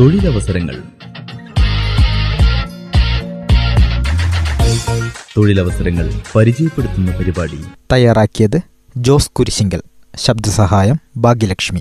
തൊഴിലവസരങ്ങൾ. തൊഴിലവസരങ്ങൾ പരിചയപ്പെടുത്തുന്ന പരിപാടി. തയ്യാറാക്കിയത് ജോസ് കുരിശിങ്കൽ. ശബ്ദസഹായം ഭാഗ്യലക്ഷ്മി.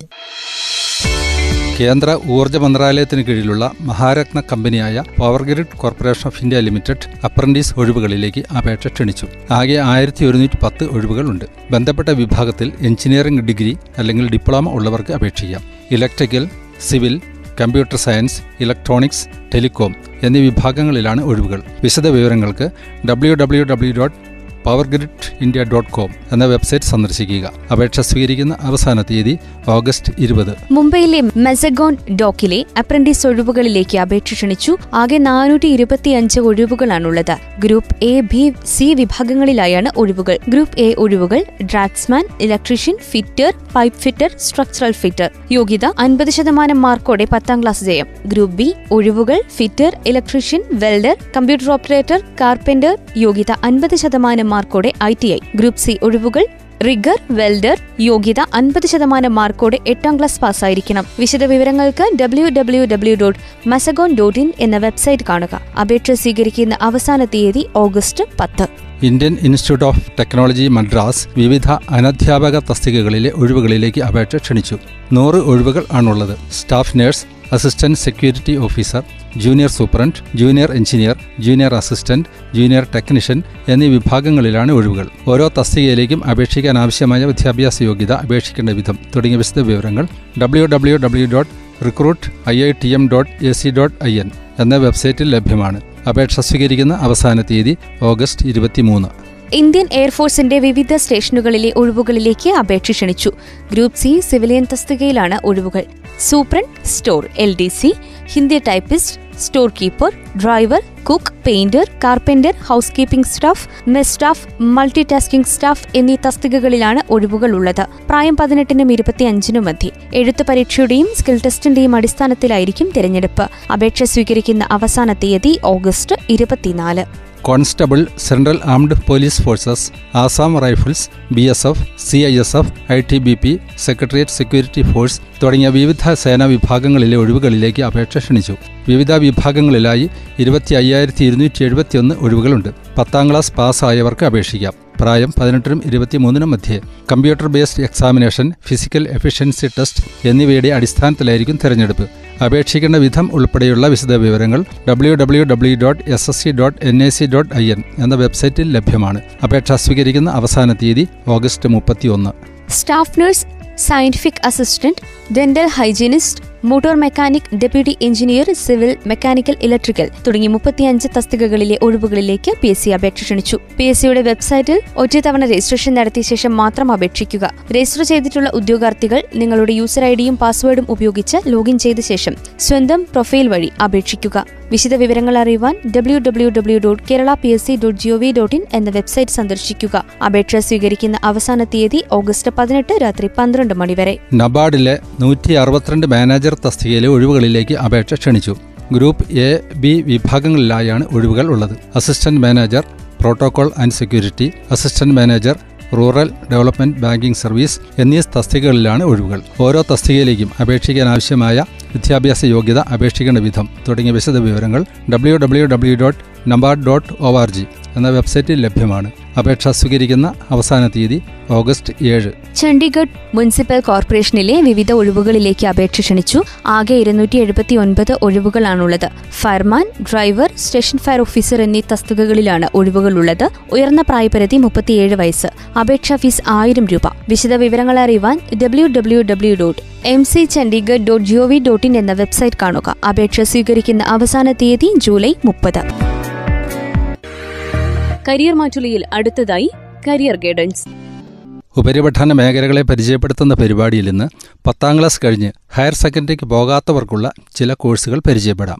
കേന്ദ്ര ഊർജ മന്ത്രാലയത്തിന് കീഴിലുള്ള മഹാരത്ന കമ്പനിയായ power grid corporation of India limited apprentice ഒഴിവുകളിലേക്ക് അപേക്ഷ ക്ഷണിച്ചു. ആകെ ആയിരത്തി ഒരുന്നൂറ്റി പത്ത് ഒഴിവുകളുണ്ട്. ബന്ധപ്പെട്ട വിഭാഗത്തിൽ എഞ്ചിനീയറിംഗ് ഡിഗ്രി അല്ലെങ്കിൽ ഡിപ്ലോമ ഉള്ളവർക്ക് അപേക്ഷിക്കാം. Electrical civil computer science electronics telecom എന്നീ വിഭാഗങ്ങളിലാണ് ഒഴിവുകൾ. വിശദ വിവരങ്ങൾക്ക് W W W dot power grid India dot com എന്ന വെബ്സൈറ്റ് സന്ദർശിക്കുക. അപേക്ഷ സ്വീകരിക്കുന്ന അവസാന തീയതി ഓഗസ്റ്റ് ഇരുപത്. മുംബൈയിലെ മെസഗോൺ ഡോക്കിലെ അപ്രന്റീസ് ഒഴിവുകളിലേക്ക് അപേക്ഷ ക്ഷണിച്ചു. ആകെ നാനൂറ്റി ഇരുപത്തിയഞ്ച് ഒഴിവുകളാണുള്ളത്. ഗ്രൂപ്പ് എ ബി സി വിഭാഗങ്ങളിലായാണ് ഒഴിവുകൾ. ഗ്രൂപ്പ് എ ഒഴിവുകൾ draftsman electrician fitter pipe fitter structural fitter. യോഗ്യത അൻപത് ശതമാനം മാർക്കോടെ പത്താം ക്ലാസ് ജയം. ഗ്രൂപ്പ് ബി ഒഴിവുകൾ fitter electrician welder computer operator carpenter. യോഗ്യത അൻപത് ശതമാനം മാർക്കോടെ I T I. Group C ഒഴിവുകൾ. റിഗർ വെൽഡർ യോഗ്യത അൻപത് ശതമാനം മാർക്കോടെ എട്ടാം ക്ലാസ് പാസ്സായിരിക്കണം. വിശദവിവരങ്ങൾക്ക് W W W dot Mazagon dot in എന്ന വെബ്സൈറ്റ് കാണുക. അപേക്ഷ സ്വീകരിക്കുന്ന അവസാന തീയതി ഓഗസ്റ്റ് പത്ത്. Indian Institute of Technology Madras വിവിധ അനധ്യാപക തസ്തികകളിലെ ഒഴിവുകളിലേക്ക് അപേക്ഷ ക്ഷണിച്ചു. നൂറ് ഒഴിവുകൾ ആണുള്ളത്. Staff nurse assistant security officer junior superintendent junior engineer junior assistant junior technician എന്നീ വിഭാഗങ്ങളിലാണ് ഒഴിവുകൾ. ഓരോ തസ്തികയിലേക്കും അപേക്ഷിക്കാൻ ആവശ്യമായ വിദ്യാഭ്യാസ യോഗ്യത അപേക്ഷിക്കേണ്ട വിധം. തുടങ്ങിയ വിശദ വിവരങ്ങൾ W W W dot recruit I I T M dot A C dot I N എന്ന വെബ്സൈറ്റിൽ ലഭ്യമാണ്. അപേക്ഷ സ്വീകരിക്കുന്ന അവസാന തീയതി ഓഗസ്റ്റ് ഇരുപത്തിമൂന്ന്. ഇന്ത്യൻ എയർഫോഴ്സിന്റെ വിവിധ സ്റ്റേഷനുകളിലെ ഒഴിവുകളിലേക്ക് അപേക്ഷ ക്ഷണിച്ചു. ഗ്രൂപ്പ് സി സിവിലിയൻ തസ്തികയിലാണ് ഒഴിവുകൾ. Superintendent store L D C Hindi typist store keeper driver cook painter carpenter house keeping staff mess staff multi tasking staff എന്നീ തസ്തികകളിലാണ് ഒഴിവുകൾ ഉള്ളത് പ്രായം പതിനെട്ടിനും ഇരുപത്തിയഞ്ചിനും മധ്യേ. എഴുത്ത് പരീക്ഷയുടെയും സ്കിൽ ടെസ്റ്റിന്റെയും അടിസ്ഥാനത്തിലായിരിക്കും തിരഞ്ഞെടുപ്പ്. അപേക്ഷ സ്വീകരിക്കുന്ന അവസാന തീയതി ഓഗസ്റ്റ് ഇരുപത്തിനാല്. Constable central armed police forces Assam rifles B S F C I S F I T B P secretariat security force തുടങ്ങിയ വിവിധ സേനാ വിഭാഗങ്ങളിലെ ഒഴിവുകളിലേക്ക് അപേക്ഷ ക്ഷണിച്ചു. വിവിധ വിഭാഗങ്ങളിലായി ഇരുപത്തി അയ്യായിരത്തി ഇരുന്നൂറ്റി എഴുപത്തിയൊന്ന് ഒഴിവുകളുണ്ട്. പത്താം ക്ലാസ് പാസ്സായവർക്ക് അപേക്ഷിക്കാം. പ്രായം പതിനെട്ടിനും ഇരുപത്തിമൂന്നിനും മധ്യേ. Computer based examination physical efficiency test എന്നിവയുടെ അടിസ്ഥാനത്തിലായിരിക്കും തെരഞ്ഞെടുപ്പ്. അപേക്ഷിക്കേണ്ട വിധം ഉൾപ്പെടെയുള്ള വിശദ വിവരങ്ങൾ W W W dot S S C dot N I C dot I N എന്ന വെബ്സൈറ്റിൽ ലഭ്യമാണ്. അപേക്ഷ സ്വീകരിക്കുന്ന അവസാന തീയതി ഓഗസ്റ്റ് മുപ്പത്തിയൊന്ന്. Staff nurse scientific assistant dental hygienist motor mechanic deputy engineer civil mechanical electrical തുടങ്ങി മുപ്പത്തിയഞ്ച് തസ്തികകളിലെ ഒഴിവുകളിലേക്ക് പി എസ് സി അപേക്ഷ ക്ഷണിച്ചു. പി എസ് സിയുടെ വെബ്സൈറ്റിൽ ഒറ്റത്തവണ രജിസ്ട്രേഷൻ നടത്തിയ ശേഷം മാത്രം അപേക്ഷിക്കുക. രജിസ്റ്റർ ചെയ്തിട്ടുള്ള ഉദ്യോഗാർത്ഥികൾ നിങ്ങളുടെ യൂസർ ഐഡിയും ഡിയും പാസ്വേഡും ഉപയോഗിച്ച് ലോഗിൻ ചെയ്ത ശേഷം സ്വന്തം പ്രൊഫൈൽ വഴി അപേക്ഷിക്കുക. വിശദ വിവരങ്ങൾ അറിയുവാൻ W W W dot Kerala P S C dot gov dot in എന്ന വെബ്സൈറ്റ് സന്ദർശിക്കുക. അപേക്ഷ സ്വീകരിക്കുന്ന അവസാന തീയതി ഓഗസ്റ്റ് പതിനെട്ട് രാത്രി പന്ത്രണ്ട് മണിവരെ നബാർഡിലെ നൂറ്റി അറുപത്തിരണ്ട് മാനേജർ തസ്തികയിലെ ഒഴിവുകളിലേക്ക് അപേക്ഷ ക്ഷണിച്ചു. ഗ്രൂപ്പ് എ ബി വിഭാഗങ്ങളിലായാണ് ഒഴിവുകൾ ഉള്ളത്. Assistant manager protocol and security assistant manager rural development banking service എന്നീ തസ്തികകളിലാണ് ഒഴിവുകൾ. ഓരോ തസ്തികയിലേക്കും അപേക്ഷിക്കാൻ ആവശ്യമായ വിദ്യാഭ്യാസ യോഗ്യത അപേക്ഷിക്കേണ്ട വിധം തുടങ്ങിയ വിശദ വിവരങ്ങൾ W W W dot NABARD dot O R G എന്ന വെബ്സൈറ്റിൽ ലഭ്യമാണ്. അപേക്ഷ സ്വീകരിക്കുന്ന അവസാന തീയതി ഓഗസ്റ്റ് ഏഴ്. ചണ്ഡീഗഡ് മുനിസിപ്പൽ കോർപ്പറേഷനിലെ വിവിധ ഒഴിവുകളിലേക്ക് അപേക്ഷ ക്ഷണിച്ചു. ആകെ ഇരുന്നൂറ്റി എഴുപത്തി ഒൻപത് ഒഴിവുകളാണുള്ളത്. Fireman driver station fire officer എന്നീ തസ്തികകളിലാണ് ഒഴിവുകളുള്ളത്. ഉയർന്ന പ്രായപരിധി മുപ്പത്തിയേഴ് വയസ്സ്. അപേക്ഷാ ഫീസ് ആയിരം രൂപ. വിശദ വിവരങ്ങൾ അറിയുവാൻ W W W dot M C Chandigarh dot gov dot in എന്ന വെബ്സൈറ്റ് കാണുക. അപേക്ഷ സ്വീകരിക്കുന്ന അവസാന തീയതി ജൂലൈ മുപ്പത്. കരിയർ മാറ്റുലിയിൽ അടുത്തതായി കരിയർ ഗൈഡൻസ്. ഉപരിപഠന മേഖലകളെ പരിചയപ്പെടുത്തുന്ന പരിപാടിയിൽ നിന്ന് പത്താം ക്ലാസ് കഴിഞ്ഞ് ഹയർ സെക്കൻഡറിക്ക് പോകാത്തവർക്കുള്ള ചില കോഴ്സുകൾ പരിചയപ്പെടാം.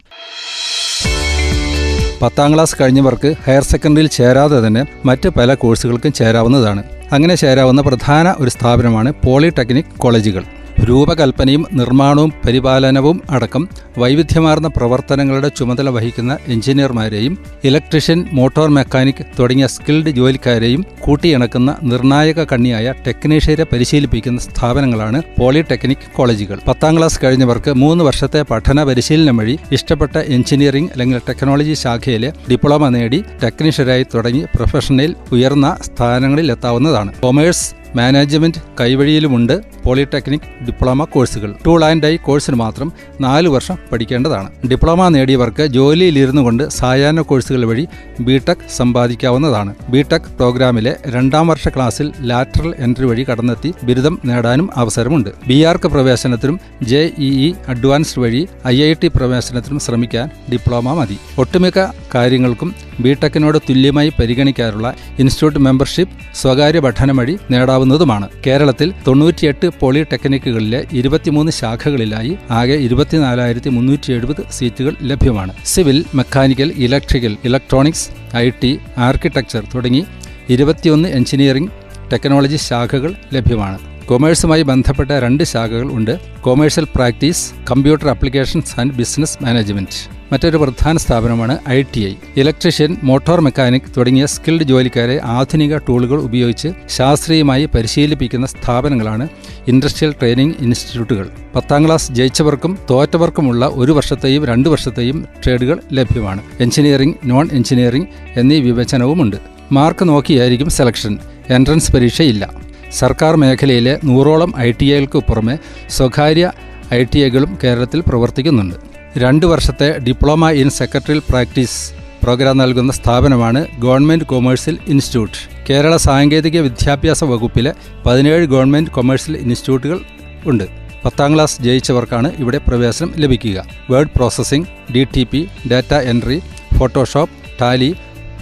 പത്താം ക്ലാസ് കഴിഞ്ഞവർക്ക് ഹയർ സെക്കൻഡറിയിൽ ചേരാതെ തന്നെ മറ്റ് പല കോഴ്സുകൾക്കും ചേരാവുന്നതാണ്. അങ്ങനെ ചേരാവുന്ന പ്രധാന ഒരു സ്ഥാപനമാണ് പോളിടെക്നിക് കോളേജുകൾ. രൂപകൽപ്പനയും നിർമ്മാണവും പരിപാലനവും അടക്കം വൈവിധ്യമാർന്ന പ്രവർത്തനങ്ങളുടെ ചുമതല വഹിക്കുന്ന എഞ്ചിനീയർമാരെയും ഇലക്ട്രീഷ്യൻ മോട്ടോർ മെക്കാനിക് തുടങ്ങിയ സ്കിൽഡ് ജോലിക്കാരെയും കൂട്ടിയിണക്കുന്ന നിർണായക കണ്ണിയായ ടെക്നീഷ്യരെ പരിശീലിപ്പിക്കുന്ന സ്ഥാപനങ്ങളാണ് പോളിടെക്നിക് കോളേജുകൾ. പത്താം ക്ലാസ് കഴിഞ്ഞവർക്ക് മൂന്ന് വർഷത്തെ പഠന പരിശീലനം വഴി ഇഷ്ടപ്പെട്ട എഞ്ചിനീയറിംഗ് അല്ലെങ്കിൽ ടെക്നോളജി ശാഖയിലെ ഡിപ്ലോമ നേടി ടെക്നീഷ്യരായി തുടങ്ങി പ്രൊഫഷണൽ ഉയർന്ന സ്ഥാനങ്ങളിൽ എത്താവുന്നതാണ് കൊമേഴ്സ് മാനേജ്മെന്റ് കൈവഴിയിലുമുണ്ട് പോളിടെക്നിക് ഡിപ്ലോമ കോഴ്സുകൾ. ടൂൾ ആൻഡ് ഐ കോഴ്സിന് മാത്രം നാല് വർഷം പഠിക്കേണ്ടതാണ്. ഡിപ്ലോമ നേടിയവർക്ക് ജോലിയിലിരുന്നു കൊണ്ട് സായാഹ്ന കോഴ്സുകൾ വഴി ബിടെക് സമ്പാദിക്കാവുന്നതാണ്. ബിടെക് പ്രോഗ്രാമിലെ രണ്ടാം വർഷ ക്ലാസ്സിൽ ലാറ്ററൽ എൻട്രി വഴി കടന്നെത്തി ബിരുദം നേടാനും അവസരമുണ്ട്. ബി ആർക്ക് പ്രവേശനത്തിനും ജെ ഇ ഇ അഡ്വാൻസ്ഡ് വഴി ഐ ഐ ടി പ്രവേശനത്തിനും ശ്രമിക്കാൻ ഡിപ്ലോമ മതി. ഒട്ടുമിക്ക കാര്യങ്ങൾക്കും ബിടെക്കിനോട് തുല്യമായി പരിഗണിക്കാറുള്ള ഇൻസ്റ്റിറ്റ്യൂട്ട് മെമ്പർഷിപ്പ് സ്വകാര്യ പഠനം വഴി നേടാവുന്നതുമാണ്. കേരളത്തിൽ തൊണ്ണൂറ്റിയെട്ട് പോളിടെക്നിക്കുകളിലെ ഇരുപത്തിമൂന്ന് ശാഖകളിലായി ആകെ ഇരുപത്തിനാലായിരത്തി മുന്നൂറ്റി എഴുപത് സീറ്റുകൾ ലഭ്യമാണ്. Civil mechanical electrical electronics I T architecture തുടങ്ങി ഇരുപത്തിയൊന്ന് എഞ്ചിനീയറിംഗ് ടെക്നോളജി ശാഖകൾ ലഭ്യമാണ്. കൊമേഴ്സുമായി ബന്ധപ്പെട്ട രണ്ട് ശാഖകൾ ഉണ്ട്. Commercial practice computer applications and business management മറ്റൊരു പ്രധാന സ്ഥാപനമാണ് I T I electrician motor mechanic തുടങ്ങിയ സ്കിൽഡ് ജോലിക്കാരെ ആധുനിക ടൂളുകൾ ഉപയോഗിച്ച് ശാസ്ത്രീയമായി പരിശീലിപ്പിക്കുന്ന സ്ഥാപനങ്ങളാണ് ഇൻഡസ്ട്രിയൽ ട്രെയിനിംഗ് ഇൻസ്റ്റിറ്റ്യൂട്ടുകൾ പത്താം ക്ലാസ് ജയിച്ചവർക്കും തോറ്റവർക്കുമുള്ള ഒരു വർഷത്തെയും രണ്ട് വർഷത്തെയും ട്രേഡുകൾ ലഭ്യമാണ്. എഞ്ചിനീയറിംഗ് നോൺ എഞ്ചിനീയറിംഗ് എന്നീ വിവേചനവുമുണ്ട് മാർക്ക് നോക്കിയായിരിക്കും സെലക്ഷൻ എൻട്രൻസ് പരീക്ഷയില്ല. സർക്കാർ മേഖലയിലെ നൂറോളം ഐ ടി ഐകൾക്ക് പുറമെ സ്വകാര്യ ഐ ടി ഐകളും കേരളത്തിൽ പ്രവർത്തിക്കുന്നുണ്ട്. രണ്ട് വർഷത്തെ diploma in secretarial practice program നൽകുന്ന സ്ഥാപനമാണ് ഗവൺമെന്റ് കൊമേഴ്സ്യൽ ഇൻസ്റ്റിറ്റ്യൂട്ട്. കേരള സാങ്കേതിക വിദ്യാഭ്യാസ വകുപ്പിലെ പതിനേഴ് ഗവൺമെന്റ് കൊമേഴ്സ്യൽ ഇൻസ്റ്റിറ്റ്യൂട്ടുകൾ ഉണ്ട്. പത്താം ക്ലാസ് ജയിച്ചവർക്കാണ് ഇവിടെ പ്രവേശനം ലഭിക്കുക. Word processing D T P data entry Photoshop Tally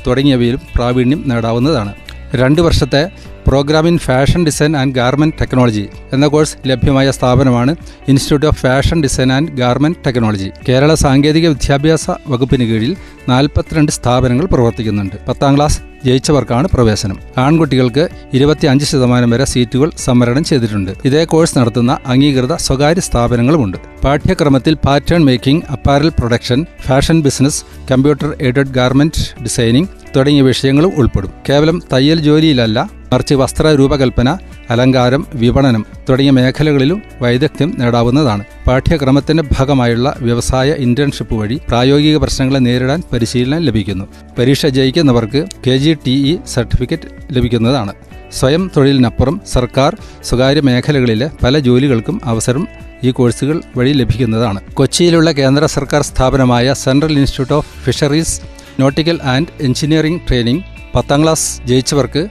തുടങ്ങിയവയിലും പ്രാവീണ്യം നേടാവുന്നതാണ്. രണ്ട് വർഷത്തെ program in fashion design and garment technology എന്ന കോഴ്സ് ലഭ്യമായ സ്ഥാപനമാണ് institute of fashion design and garment technology Kerala സാങ്കേതിക വിദ്യാഭ്യാസ വകുപ്പിന് കീഴിൽ നാൽപ്പത്തിരണ്ട് സ്ഥാപനങ്ങൾ പ്രവർത്തിക്കുന്നുണ്ട്. പത്താം ക്ലാസ് ജയിച്ചവർക്കാണ് പ്രവേശനം. ആൺകുട്ടികൾക്ക് ഇരുപത്തിയഞ്ച് ശതമാനം വരെ സീറ്റുകൾ സംവരണം ചെയ്തിട്ടുണ്ട്. ഇതേ കോഴ്സ് നടത്തുന്ന അംഗീകൃത സ്വകാര്യ സ്ഥാപനങ്ങളുമുണ്ട്. പാഠ്യക്രമത്തിൽ pattern making apparel production fashion business computer aided garment designing തുടങ്ങിയ വിഷയങ്ങളും ഉൾപ്പെടും. കേവലം തയ്യൽ ജോലിയിലല്ല മറിച്ച് വസ്ത്ര രൂപകൽപ്പന അലങ്കാരം വിപണനം തുടങ്ങിയ മേഖലകളിലും വൈദഗ്ധ്യം നേടാവുന്നതാണ്. പാഠ്യക്രമത്തിന്റെ ഭാഗമായുള്ള വ്യവസായ ഇന്റേൺഷിപ്പ് വഴി പ്രായോഗിക പ്രശ്നങ്ങളെ നേരിടാൻ പരിശീലനം ലഭിക്കുന്നു. പരീക്ഷ ജയിക്കുന്നവർക്ക് K G T E certificate ലഭിക്കുന്നതാണ്. സ്വയം തൊഴിലിനപ്പുറം സർക്കാർ സ്വകാര്യ മേഖലകളിലെ പല ജോലികൾക്കും അവസരം ഈ കോഴ്സുകൾ വഴി ലഭിക്കുന്നതാണ്. കൊച്ചിയിലുള്ള കേന്ദ്ര സർക്കാർ സ്ഥാപനമായ central institute of fisheries nautical and engineering training പത്താം ക്ലാസ് ജയിച്ചവർക്ക്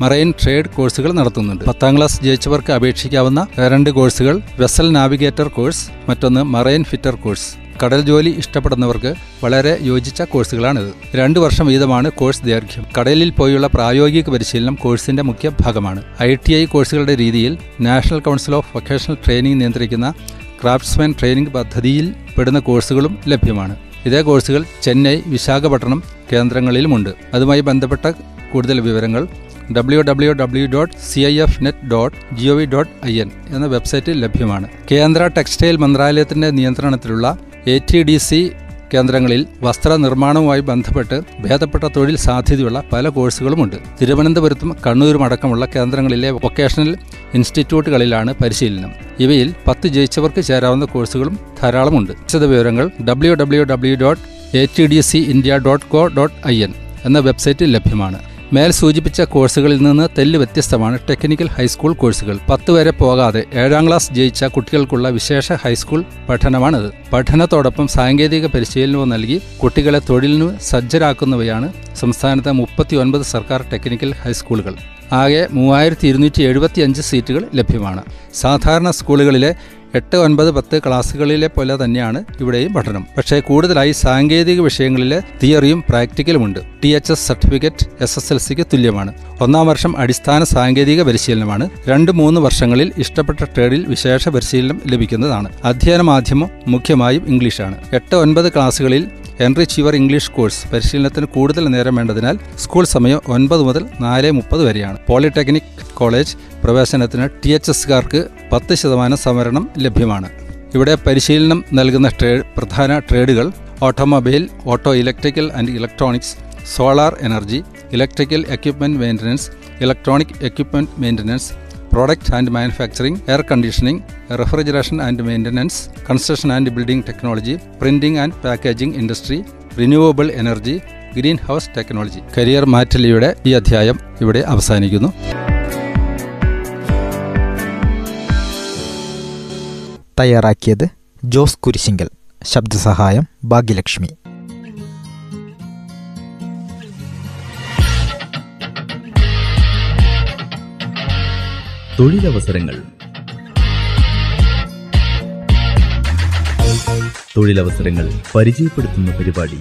മറൈൻ ട്രേഡ് കോഴ്സുകൾ നടത്തുന്നുണ്ട്. പത്താം ക്ലാസ് ജയിച്ചവർക്ക് അപേക്ഷിക്കാവുന്ന രണ്ട് കോഴ്സുകൾ വെസൽ നാവിഗേറ്റർ കോഴ്സ് മറ്റൊന്ന് മറൈൻ ഫിറ്റർ കോഴ്സ്. കടൽ ജോലി ഇഷ്ടപ്പെടുന്നവർക്ക് വളരെ യോജിച്ച കോഴ്സുകളാണിത്. രണ്ടു വർഷം വീതമാണ് കോഴ്സ് ദൈർഘ്യം. കടലിൽ പോയുള്ള പ്രായോഗിക പരിശീലനം കോഴ്സിന്റെ മുഖ്യ ഭാഗമാണ്. ഐ ടി ഐ കോഴ്സുകളുടെ രീതിയിൽ National Council of Vocational Training നിയന്ത്രിക്കുന്ന ക്രാഫ്റ്റ്സ്മാൻ ട്രെയിനിംഗ് പദ്ധതിയിൽ പെടുന്ന കോഴ്സുകളും ലഭ്യമാണ്. ഇതേ കോഴ്സുകൾ ചെന്നൈ വിശാഖപട്ടണം കേന്ദ്രങ്ങളിലുമുണ്ട്. അതുമായി ബന്ധപ്പെട്ട കൂടുതൽ വിവരങ്ങൾ W W W dot C I F net dot G O V dot I N എന്ന വെബ്സൈറ്റിൽ ലഭ്യമാണ്. കേന്ദ്ര ടെക്സ്റ്റൈൽ മന്ത്രാലയത്തിന്റെ നിയന്ത്രണത്തിലുള്ള എ ടി ഡി സി കേന്ദ്രങ്ങളിൽ വസ്ത്രനിർമ്മാണവുമായി ബന്ധപ്പെട്ട് ഭേദപ്പെട്ട തൊഴിൽ സാധ്യതയുള്ള പല കോഴ്സുകളുമുണ്ട്. തിരുവനന്തപുരത്തും കണ്ണൂരും അടക്കമുള്ള കേന്ദ്രങ്ങളിലെ വൊക്കേഷണൽ ഇൻസ്റ്റിറ്റ്യൂട്ടുകളിലാണ് പരിശീലനം. ഇവയിൽ പത്ത് ജയിച്ചവർക്ക് ചേരാവുന്ന കോഴ്സുകളും ധാരാളമുണ്ട്. വിശദവിവരങ്ങൾ W W W dot A T D C India dot co dot I N എന്ന വെബ്സൈറ്റിൽ ലഭ്യമാണ്. മേൽ സൂചിപ്പിച്ച കോഴ്സുകളിൽ നിന്ന് തെല്ല് വ്യത്യസ്തമാണ് ടെക്നിക്കൽ ഹൈസ്കൂൾ കോഴ്സുകൾ. പത്ത് വരെ പോകാതെ ഏഴാം ക്ലാസ് ജയിച്ച കുട്ടികൾക്കുള്ള വിശേഷ ഹൈസ്കൂൾ പഠനമാണിത്. പഠനത്തോടൊപ്പം സാങ്കേതിക പരിശീലനവും നൽകി കുട്ടികളെ തൊഴിലിനു സജ്ജരാക്കുന്നവയാണ് സംസ്ഥാനത്തെ മുപ്പത്തി ഒൻപത് സർക്കാർ ടെക്നിക്കൽ ഹൈസ്കൂളുകൾ. ആകെ മൂവായിരത്തി ഇരുന്നൂറ്റി എഴുപത്തി അഞ്ച് സീറ്റുകൾ ലഭ്യമാണ്. സാധാരണ സ്കൂളുകളിലെ എട്ട് ഒൻപത് പത്ത് ക്ലാസ്സുകളിലെ പോലെ തന്നെയാണ് ഇവിടെയും പഠനം. പക്ഷേ കൂടുതലായി സാങ്കേതിക വിഷയങ്ങളിൽ തിയറിയും പ്രാക്ടിക്കലുമുണ്ട്. T H S certificate S S L സിക്ക് തുല്യമാണ്. ഒന്നാം വർഷം അടിസ്ഥാന സാങ്കേതിക പരിശീലനമാണ്. രണ്ട് മൂന്ന് വർഷങ്ങളിൽ ഇഷ്ടപ്പെട്ട ട്രേഡിൽ വിശേഷ പരിശീലനം ലഭിക്കുന്നതാണ്. അധ്യയന മാധ്യമം മുഖ്യമായും ഇംഗ്ലീഷാണ്. എട്ട് ഒൻപത് ക്ലാസ്സുകളിൽ എൻറിച്ച് യുവർ ഇംഗ്ലീഷ് കോഴ്സ് പരിശീലനത്തിന് കൂടുതൽ നേരം വേണ്ടതിനാൽ സ്കൂൾ സമയം ഒൻപത് മുതൽ നാല് മുപ്പത് വരെയാണ്. പോളിടെക്നിക് കോളേജ് പ്രവേശനത്തിന് ടി എച്ച് എസ്കാർക്ക് പത്ത് ശതമാനം സംവരണം ലഭ്യമാണ്. ഇവിടെ പരിശീലനം നൽകുന്ന ട്രേഡ് പ്രധാന ട്രേഡുകൾ automobile auto electrical and electronics solar energy electrical equipment maintenance electronic equipment maintenance product and manufacturing air conditioning refrigeration and maintenance construction and building technology printing and packaging industry renewable energy green house technology. Career മാറ്റലിയുടെ ഈ അധ്യായം ഇവിടെ അവസാനിക്കുന്നു. തയ്യാറാക്കിയത് ജോസ് കുരിശിങ്കൽ. ശബ്ദസഹായം ഭാഗ്യലക്ഷ്മി. തൊഴിലവസരങ്ങൾ. തൊഴിലവസരങ്ങൾ പരിചയപ്പെടുത്തുന്ന പരിപാടി